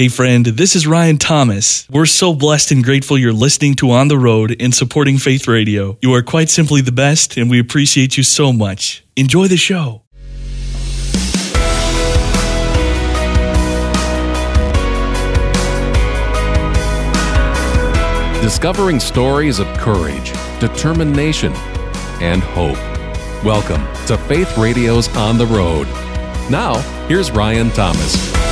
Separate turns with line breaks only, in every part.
Hey, friend, this is Ryan Thomas. We're so blessed and grateful you're listening to On the Road and supporting Faith Radio. You are quite simply the best, and we appreciate you so much. Enjoy the show.
Discovering stories of courage, determination, and hope. Welcome to Faith Radio's On the Road. Now, here's Ryan Thomas.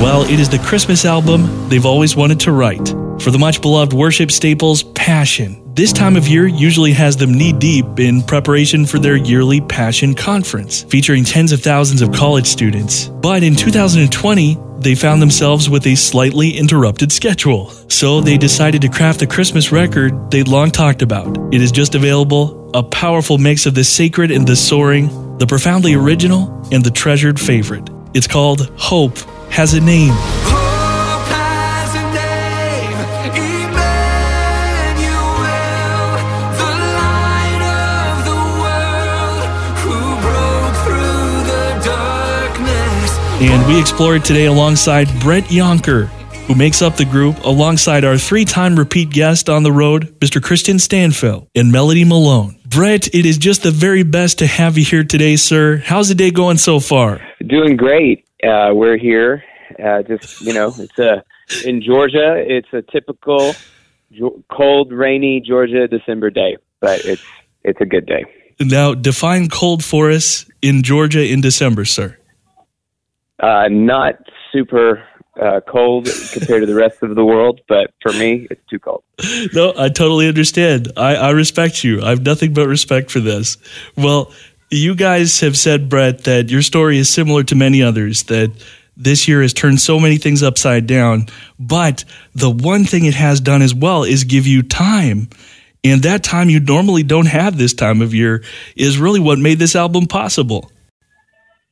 Well, it
is the Christmas album they've always wanted to write. For the much beloved worship staples, Passion. This time of year usually has them knee deep in preparation for their yearly Passion Conference, featuring tens of thousands of college students. But in 2020, they found themselves with a slightly interrupted schedule. So they decided to craft the Christmas record they'd long talked about. It is just available, a powerful mix of the sacred and the soaring, the profoundly original and the treasured favorite. It's called Hope Has a Name.
Hope has a name, Emmanuel, the light of the world, who broke through the darkness.
And we explore it today alongside Brett Younker, who makes up the group, alongside our three time repeat guest on the road, Mr. Christian Stanfill and Melodie Malone. Brett, it is just the very best to have you here today, sir. How's the day going so far?
Doing great. Uh, we're here. Uh, just you know, it's a in Georgia. It's a typical cold, rainy Georgia December day, but it's it's a good day.
Now, define cold for us in Georgia in December, sir.
Uh, not super uh, cold compared to the rest of the world, but for me, it's too cold.
No, I totally understand. I, I respect you. I have nothing but respect for this. Well, you guys have said, Brett, that your story is similar to many others, that this year has turned so many things upside down. But the one thing it has done as well is give you time. And that time you normally don't have this time of year is really what made this album possible.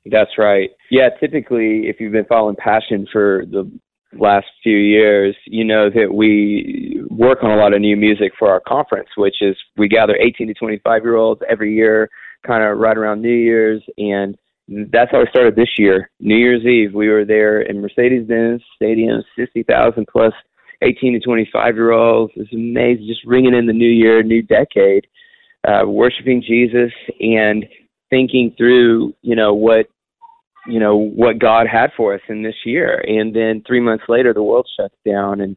That's right. Yeah, typically, if you've been following Passion for the last few years, you know that we work on a lot of new music for our conference, which is we gather 18 to 25 year olds every year, kind of right around New Year's. And that's how we started this year. New Year's Eve, we were there in Mercedes Benz Stadium, 60,000 plus 18 to 25 year olds. It's amazing, just ringing in the new year, new decade, uh, worshiping Jesus and thinking through, you know, what you know what God had for us in this year. And then three months later, the world shuts down, and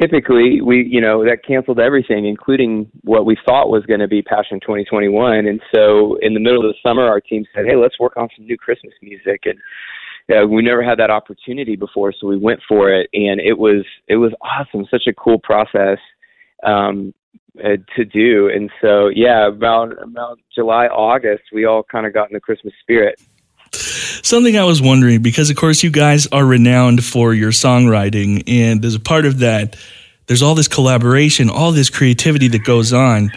typically we, you know, that canceled everything, including what we thought was going to be Passion 2021. And so, in the middle of the summer, our team said, "Hey, let's work on some new Christmas music." And uh, we never had that opportunity before, so we went for it, and it was it was awesome. Such a cool process. Um, uh, to do and so yeah about about july august we all kind of got in the christmas spirit
Something I was wondering because, of course, you guys are renowned for your songwriting, and as a part of that, there's all this collaboration, all this creativity that goes on.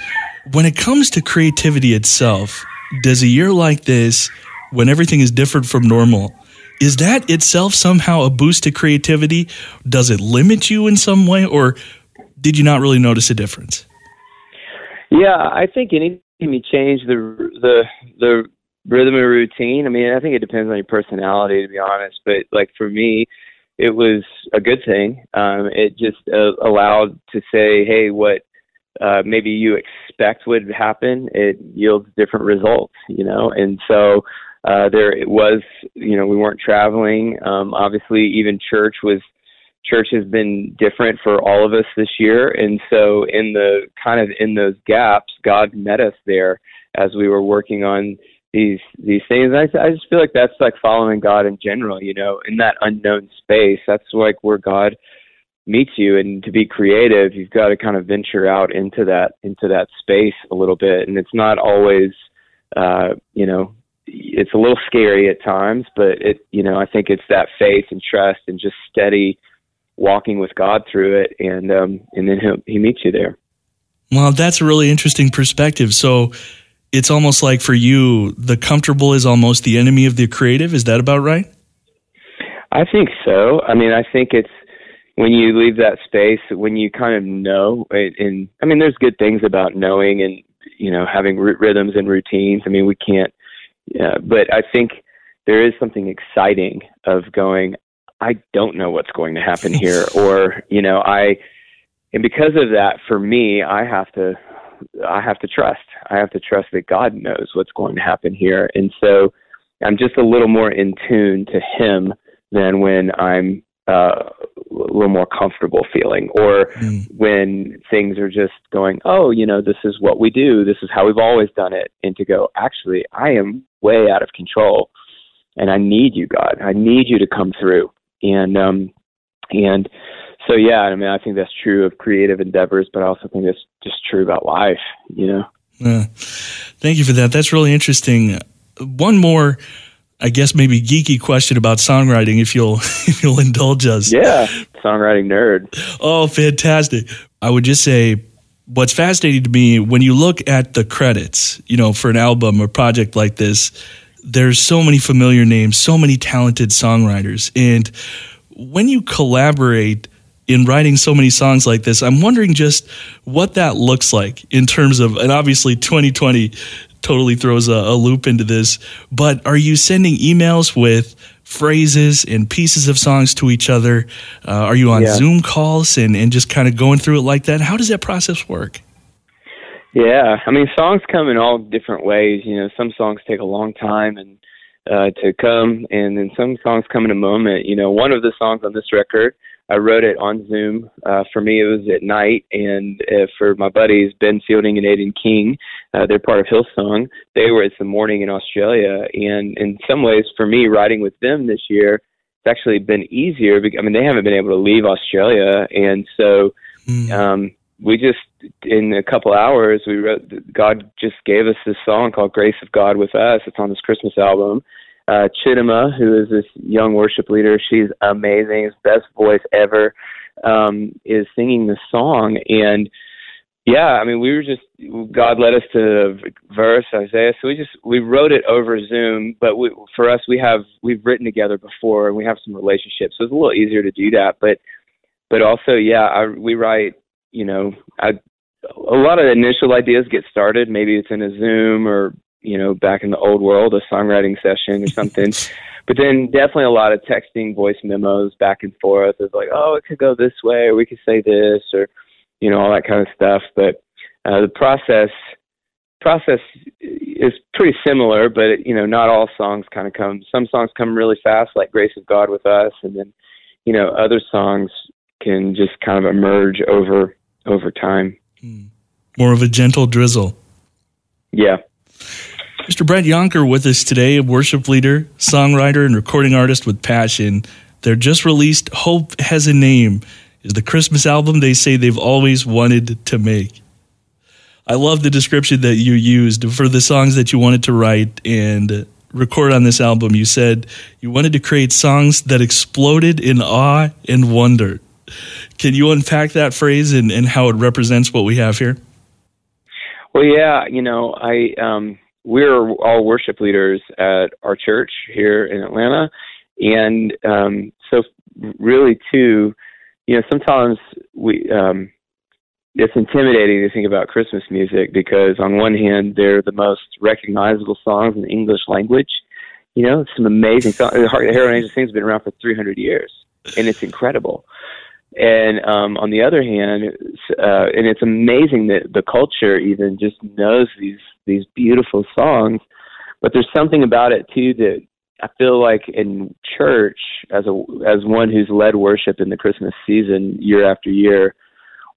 When it comes to creativity itself, does a year like this, when everything is different from normal, is that itself somehow a boost to creativity? Does it limit you in some way, or did you not really notice a difference?
Yeah, I think anytime you change the the the rhythm and routine, I mean, I think it depends on your personality, to be honest. But like for me, it was a good thing. Um, it just uh, allowed to say, hey, what uh, maybe you expect would happen, it yields different results, you know. And so uh, there it was, you know, we weren't traveling. Um, obviously, even church was church has been different for all of us this year and so in the kind of in those gaps god met us there as we were working on these these things. I, I just feel like that's like following god in general you know in that unknown space. That's like where god meets you. And to be creative you've got to kind of venture out into that into that space a little bit. And it's not always uh you know it's a little scary at times but it you know i think it's that faith and trust and just steady walking with God through it, and um, and then he he meets you there.
Well, that's a really interesting perspective. So it's almost like for you, the comfortable is almost the enemy of the creative. Is that about right?
I think so. I mean, I think it's when you leave that space, when you kind of know, and I mean, there's good things about knowing and you know having r- rhythms and routines. I mean, we can't, yeah, but I think there is something exciting of going. I don't know what's going to happen here, or you know, I, and because of that, for me, I have to, I have to trust. I have to trust that God knows what's going to happen here, and so I'm just a little more in tune to Him than when I'm uh, a little more comfortable feeling, or mm. when things are just going, oh, you know, this is what we do, this is how we've always done it, and to go, actually, I am way out of control, and I need you, God, I need you to come through, and um, and so yeah, I mean, I think that's true of creative endeavors, but I also think that's just true about life, you know.
Uh, thank you for that. That's really interesting. One more I guess maybe geeky question about songwriting if you'll if you'll indulge us.
Yeah, songwriting nerd.
Oh, fantastic. I would just say what's fascinating to me when you look at the credits, you know, for an album or project like this, there's so many familiar names, so many talented songwriters. And when you collaborate in writing so many songs like this, I'm wondering just what that looks like in terms of, and obviously 2020 totally throws a, a loop into this. But are you sending emails with phrases and pieces of songs to each other? Uh, are you on yeah. Zoom calls and, and just kind of going through it like that? How does that process work?
Yeah, I mean, songs come in all different ways. You know, some songs take a long time and uh, to come, and then some songs come in a moment. You know, one of the songs on this record I wrote it on Zoom. Uh, for me, it was at night, and uh, for my buddies Ben Fielding and Aodhan King, uh, they're part of Hillsong. They were it's the morning in Australia, and in some ways, for me, writing with them this year, it's actually been easier. Because, I mean, they haven't been able to leave Australia, and so mm. um, we just in a couple hours we wrote. God just gave us this song called "Grace of God with Us." It's on this Christmas album uh, Chidima, who is this young worship leader, she's amazing, best voice ever, um, is singing the song. And yeah, I mean, we were just God led us to verse Isaiah, so we just we wrote it over Zoom. But we, for us, we have we've written together before, and we have some relationships, so it's a little easier to do that. But but also, yeah, I, we write. You know, I, a lot of initial ideas get started. Maybe it's in a Zoom or you know, back in the old world, a songwriting session or something. but then definitely a lot of texting, voice memos back and forth of like, oh, it could go this way, or we could say this, or you know, all that kind of stuff. But uh, the process process is pretty similar, but you know, not all songs kind of come. Some songs come really fast, like "Grace of God with Us," and then you know, other songs can just kind of emerge over over time. Hmm.
More of a gentle drizzle.
Yeah.
Mr. Brett Younker with us today, a worship leader, songwriter, and recording artist with passion. They're just released Hope Has a Name is the Christmas album they say they've always wanted to make. I love the description that you used for the songs that you wanted to write and record on this album. You said you wanted to create songs that exploded in awe and wonder. Can you unpack that phrase and, and how it represents what we have here?
Well, yeah, you know, I um, we're all worship leaders at our church here in Atlanta, and um, so really too, you know, sometimes we um, it's intimidating to think about Christmas music because on one hand they're the most recognizable songs in the English language. You know, some amazing songs. Herald Angel Sings been around for 300 years, and it's incredible. And um, on the other hand, uh, and it's amazing that the culture even just knows these these beautiful songs, but there's something about it too that I feel like in church, as a as one who's led worship in the Christmas season year after year,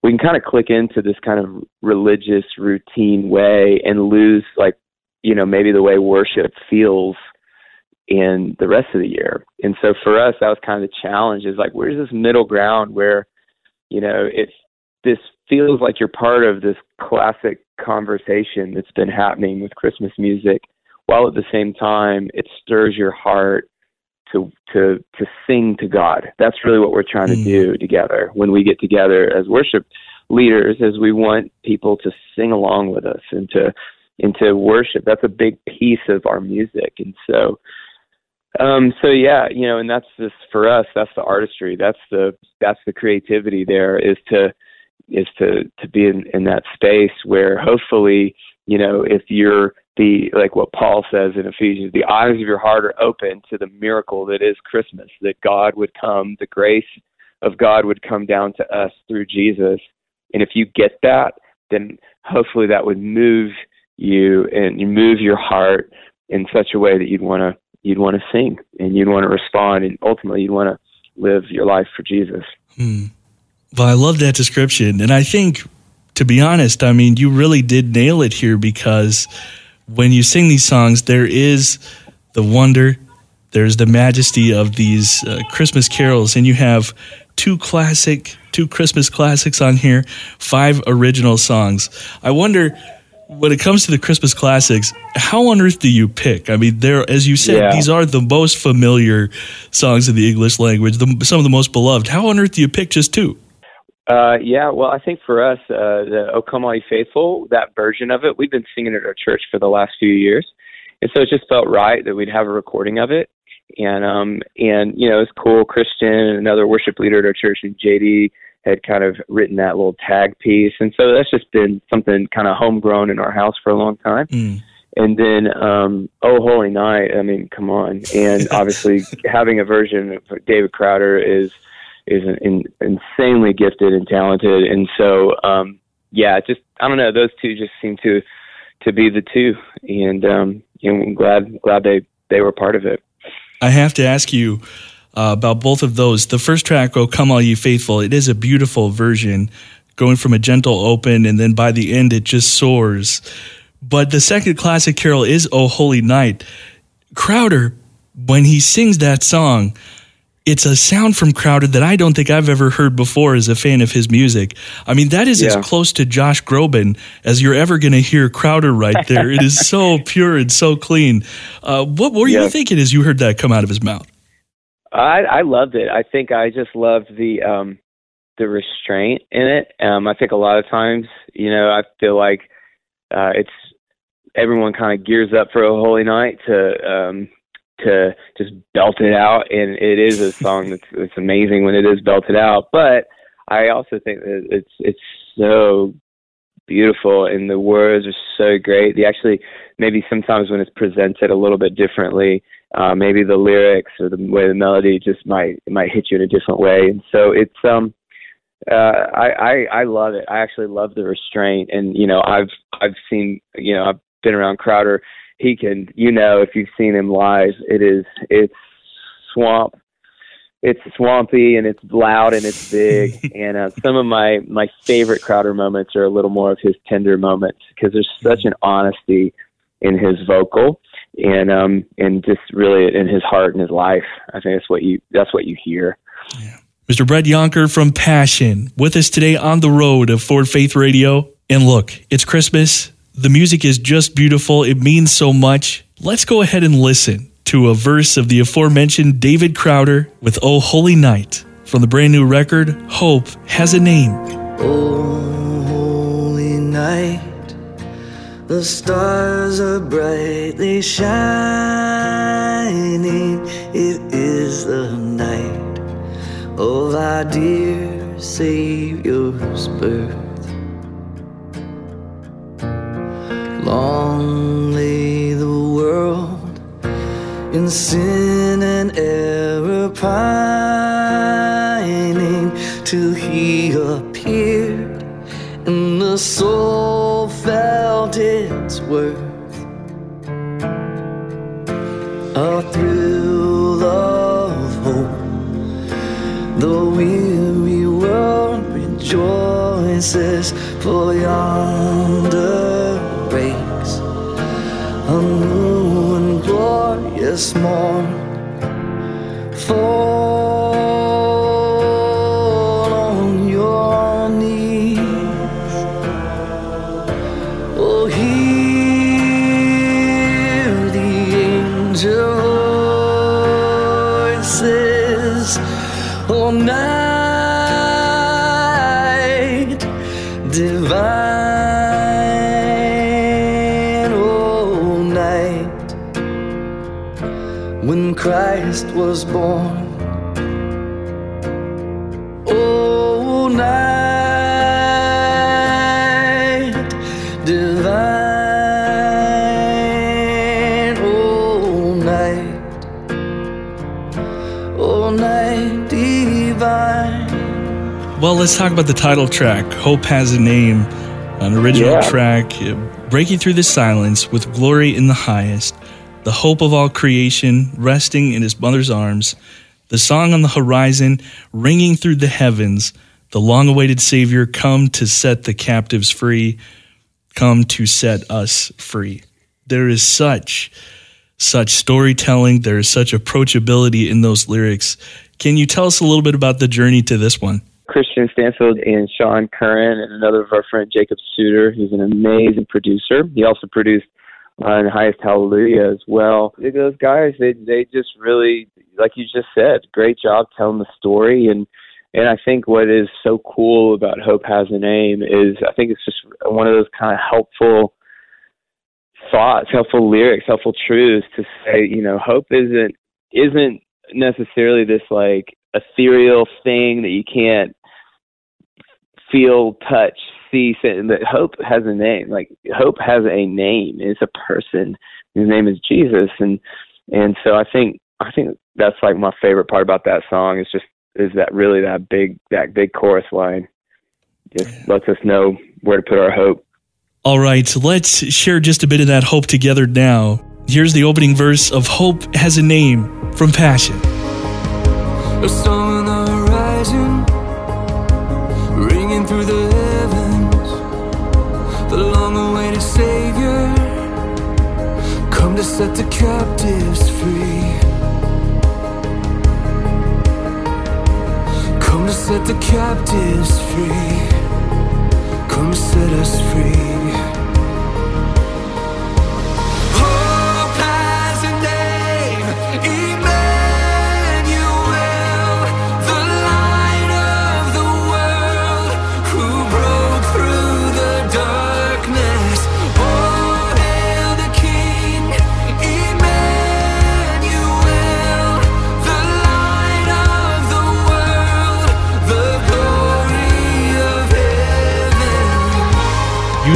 we can kind of click into this kind of religious routine way and lose like you know maybe the way worship feels in the rest of the year. And so for us, that was kind of the challenge is like, where's this middle ground where, you know, it's, this feels like you're part of this classic conversation that's been happening with Christmas music, while at the same time it stirs your heart to to to sing to God. That's really what we're trying to mm. do together when we get together as worship leaders, is we want people to sing along with us and to into worship. That's a big piece of our music, and so Um, so yeah, you know, and that's just for us. That's the artistry. That's the that's the creativity. There is to is to to be in, in that space where hopefully, you know, if you're the like what Paul says in Ephesians, the eyes of your heart are open to the miracle that is Christmas. That God would come, the grace of God would come down to us through Jesus. And if you get that, then hopefully that would move you and you move your heart in such a way that you'd want to you'd want to sing and you'd want to respond and ultimately you'd want to live your life for Jesus.
Hmm. Well, I love that description. And I think, to be honest, I mean, you really did nail it here because when you sing these songs, there is the wonder, there's the majesty of these uh, Christmas carols, and you have two classic, two Christmas classics on here, five original songs. I wonder when it comes to the Christmas classics, how on earth do you pick? I mean, there, as you said,
Yeah.
these are the most familiar songs in the English language, the, some of the most beloved. How on earth do you pick just two?
Uh, yeah, well, I think for us, uh, the "O Come All Ye Faithful," that version of it, we've been singing at our church for the last few years, and so it just felt right that we'd have a recording of it. And um, and you know, it's cool. Christian, another worship leader at our church, and JD had kind of written that little tag piece, and so that's just been something kind of homegrown in our house for a long time.
Mm.
And then, um, Oh Holy Night, I mean, come on. And obviously, having a version of David Crowder is is an, in, insanely gifted and talented. And so, um, yeah, just I don't know, those two just seem to to be the two, and um, you know, I'm glad glad they they were part of it.
I have to ask you uh, about both of those. The first track, "Oh Come All Ye Faithful," it is a beautiful version, going from a gentle open, and then by the end, it just soars. But the second classic carol is "Oh Holy Night." Crowder, when he sings that song, it's a sound from Crowder that I don't think I've ever heard before as a fan of his music. I mean, that is
Yeah.
as close to Josh Groban as you're ever going to hear Crowder right there. it is so pure and so clean. Uh, what were you thinking as you heard that come out of his mouth?
I I loved it. I think I just loved the um the restraint in it. Um I think a lot of times, you know, I feel like uh it's everyone kind of gears up for a holy night to um to just belt it out and it is a song that's it's amazing when it is belted out, but I also think that it's it's so beautiful and the words are so great. They actually maybe sometimes when it's presented a little bit differently, uh, maybe the lyrics or the way the melody just might might hit you in a different way. And so it's um uh I, I I love it. I actually love the restraint and you know I've I've seen you know I've been around Crowder. He can you know if you've seen him live, it is it's swamp. It's swampy and it's loud and it's big. and uh, some of my my favorite Crowder moments are a little more of his tender moments because there's such an honesty in his vocal and um and just really in his heart and his life. I think that's what you that's what you hear.
Mr. Brett Younker from Passion with us today on the road of Ford Faith Radio. And look, it's Christmas. The music is just beautiful. It means so much. Let's go ahead and listen to a verse of the aforementioned David Crowder with Oh Holy Night from the brand new record, Hope Has a Name.
Oh, holy night, the stars are brightly shining. It is the night of our dear Savior's birth. Long lay the world in sin and error pining till he appeared and the soul felt its worth. A thrill of hope. The weary world rejoices for yonder breaks a new and glorious morn. Fall
let's talk about the title track, Hope Has a Name, an original
Yeah.
track, breaking through the silence with glory in the highest, the hope of all creation resting in his mother's arms, the song on the horizon ringing through the heavens, the long awaited Savior come to set the captives free, come to set us free. There is such such storytelling, there is such approachability in those lyrics. Can you tell us a little bit about the journey to this one?
Christian Stanfill and Sean Curran and another of our friend Jacob Sooter. He's an amazing producer. He also produced uh, on Highest Hallelujah as well. Those guys, they they just really, like you just said, great job telling the story. And and I think what is so cool about Hope Has a Name is I think it's just one of those kind of helpful thoughts, helpful lyrics, helpful truths to say, you know, hope isn't isn't necessarily this like ethereal thing that you can't feel, touch, see. say- That hope has a name. Like hope has a name. It's a person. His name is Jesus, and and so I think I think that's like my favorite part about that song is just is that really that big that big chorus line just lets us know where to put our hope.
All right, let's share just a bit of that hope together now. Here's the opening verse of Hope Has a Name from Passion.
Set the captives free. Come to set the captives free. Come set us free.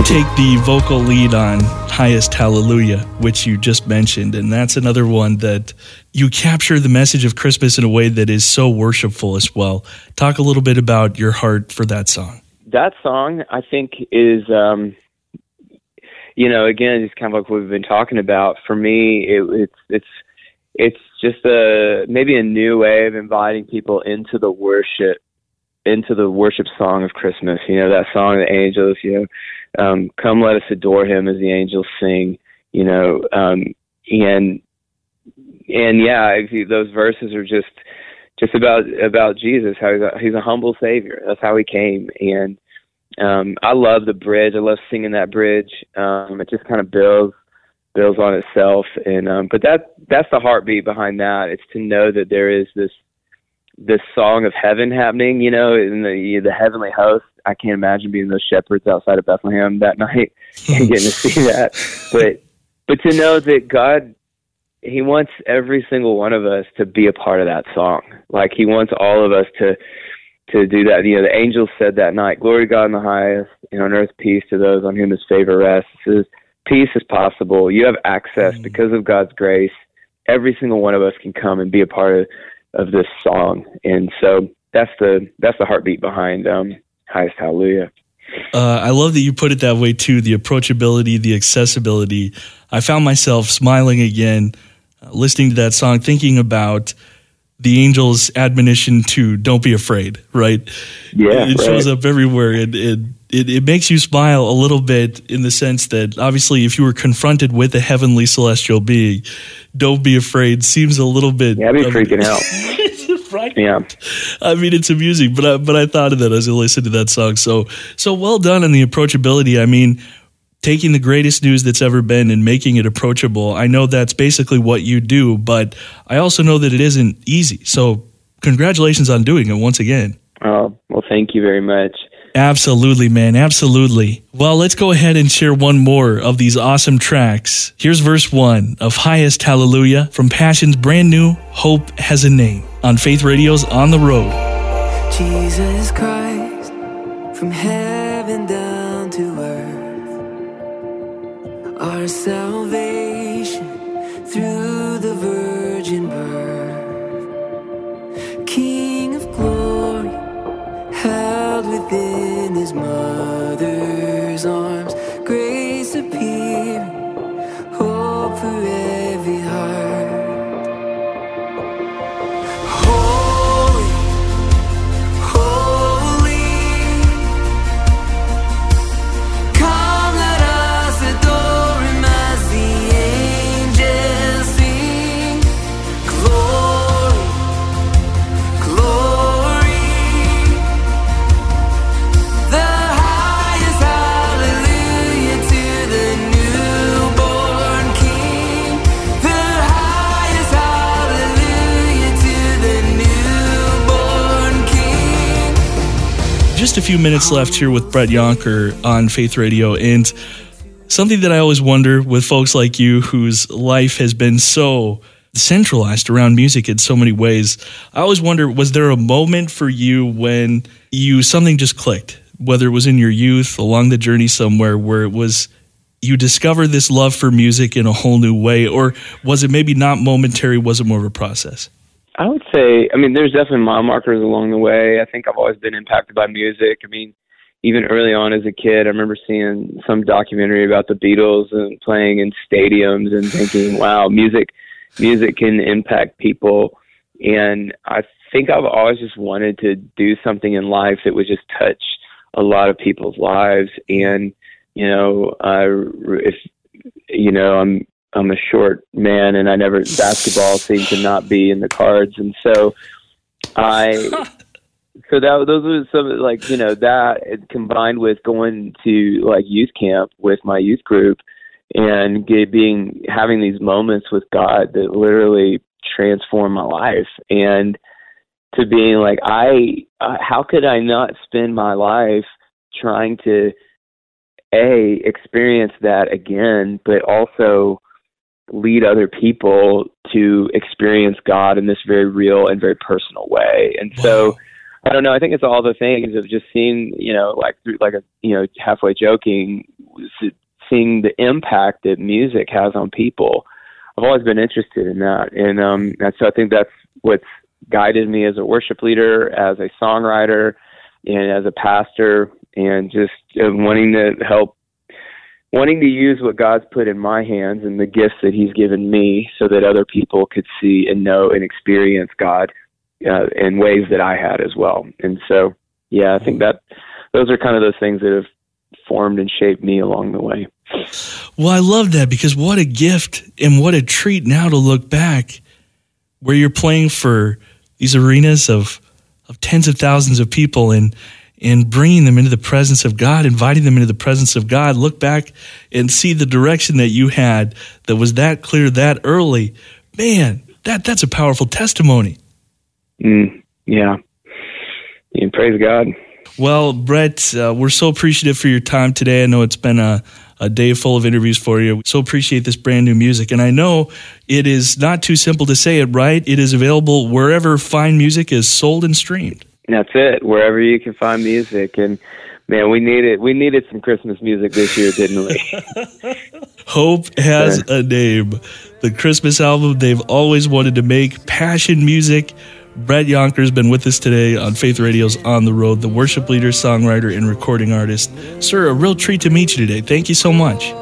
Take the vocal lead on Highest Hallelujah, which you just mentioned, and that's another one that you capture the message of Christmas in a way that is so worshipful as well. Talk a little bit about your heart for that song.
that song I think is um you know again just kind of like what we've been talking about for me it, it's it's it's just a maybe a new way of inviting people into the worship into the worship song of Christmas you know that song of the angels you know um come let us adore him as the angels sing you know um and and yeah those verses are just just about about Jesus how he's a, he's a humble savior that's how he came and um I love the bridge. I love singing that bridge. Um it just kind of builds builds on itself and um but that that's the heartbeat behind that. It's to know that there is this this song of heaven happening, you know, in the the heavenly host. I can't imagine being those shepherds outside of Bethlehem that night and getting to see that. But but to know that God he wants every single one of us to be a part of that song. Like he wants all of us to to do that. You know, the angels said that night, "Glory to God in the highest, and on earth peace to those on whom His favor rests." Says, peace is possible. You have access mm. because of God's grace. Every single one of us can come and be a part of, of this song, and so that's the that's the heartbeat behind um, highest hallelujah.
Uh, I love that you put it that way too. The approachability, the accessibility. I found myself smiling again, uh, listening to that song, thinking about the angel's admonition to "Don't be afraid." Right?
Yeah,
it
right.
shows up everywhere, and it, it it makes you smile a little bit in the sense that obviously, if you were confronted with a heavenly celestial being, "Don't be afraid" seems a little bit.
Yeah, I'd be
um,
freaking out.
right?
Yeah.
I mean, it's amusing, but I, but I thought of that as I listened to that song. So so well done on the approachability. I mean, taking the greatest news that's ever been and making it approachable. I know that's basically what you do, but I also know that it isn't easy. So congratulations on doing it once again.
Oh, well, thank you very much.
Absolutely, man. Absolutely. Well, let's go ahead and share one more of these awesome tracks. Here's verse one of Highest Hallelujah from Passion's brand new Hope Has a Name on Faith Radio's On the Road.
Jesus Christ, from heaven down to earth, our salvation held within his mother's arms, grace appearing, hope for every
Just a few minutes left here with Brett Younker on Faith Radio. And something that I always wonder with folks like you whose life has been so centralized around music in so many ways. I always wonder was there a moment for you when you something just clicked, whether it was in your youth, along the journey somewhere where it was you discovered this love for music in a whole new way or was it maybe not momentary, was it more of a process?
I would say, I mean, there's definitely mile markers along the way. I think I've always been impacted by music. I mean, even early on as a kid, I remember seeing some documentary about the Beatles and playing in stadiums and thinking, wow, music, music can impact people. And I think I've always just wanted to do something in life that would just touch a lot of people's lives. And, you know, uh, if, you know, I'm, I'm a short man and I never basketball seemed to not be in the cards. And so I so that those were some like you know that combined with going to like youth camp with my youth group and being having these moments with God that literally transformed my life. And to being like I uh, how could I not spend my life trying to a experience that again but also lead other people to experience God in this very real and very personal way. And so I don't know, I think it's all the things of just seeing, you know, like through like a you know, halfway joking seeing the impact that music has on people. I've always been interested in that. And um and so I think that's what's guided me as a worship leader, as a songwriter, and as a pastor and just uh, wanting to help wanting to use what God's put in my hands and the gifts that He's given me so that other people could see and know and experience God uh, in ways that I had as well. And so, yeah, I think that those are kind of those things that have formed and shaped me along the way.
Well, I love that because what a gift and what a treat now to look back where you're playing for these arenas of, of tens of thousands of people and and bringing them into the presence of God, inviting them into the presence of God. Look back and see the direction that you had that was that clear that early. Man, that that's a powerful testimony.
Mm, yeah. And praise God.
Well, Brett, uh, we're so appreciative for your time today. I know it's been a, a day full of interviews for you. So appreciate this brand new music. And I know it is not too simple to say it, right? It is available wherever fine music is sold and streamed.
That's it. Wherever you can find music, and man, we needed we needed some Christmas music this year, didn't we?
Hope has a name. The Christmas album they've always wanted to make, passion music. Brett Younker's been with us today on Faith Radio's On the Road, the worship leader, songwriter, and recording artist. Sir, a real treat to meet you today. Thank you so much.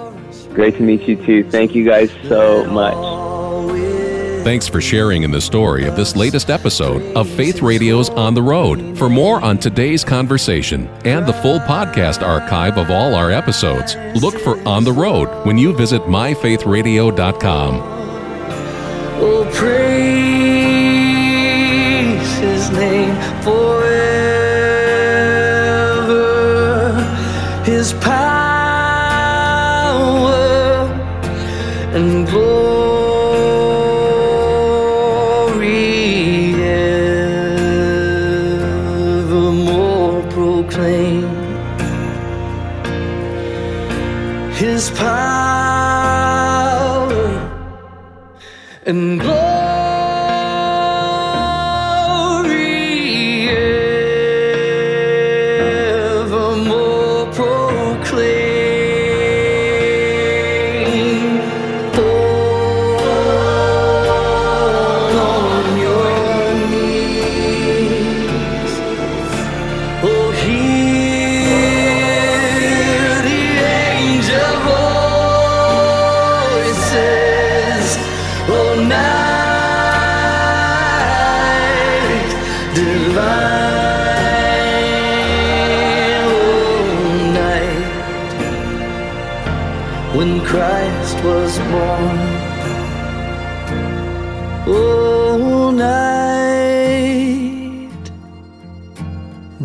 Great to meet you too. Thank you guys so much.
Thanks for sharing in the story of this latest episode of Faith Radio's On the Road. For more on today's conversation and the full podcast archive of all our episodes, look for On the Road when you visit myfaithradio.com.
Oh,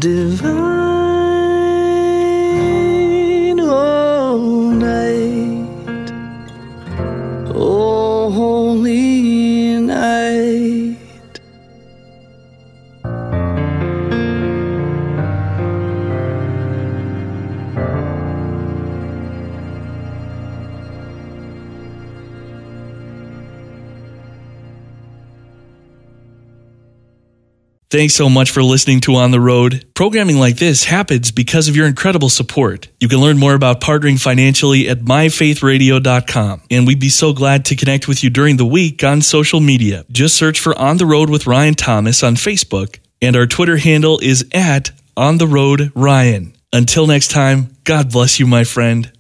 divine
Thanks so much for listening to On the Road. Programming like this happens because of your incredible support. You can learn more about partnering financially at myfaithradio.com. And we'd be so glad to connect with you during the week on social media. Just search for On the Road with Ryan Thomas on Facebook, and our Twitter handle is at On the Road Ryan. Until next time, God bless you, my friend.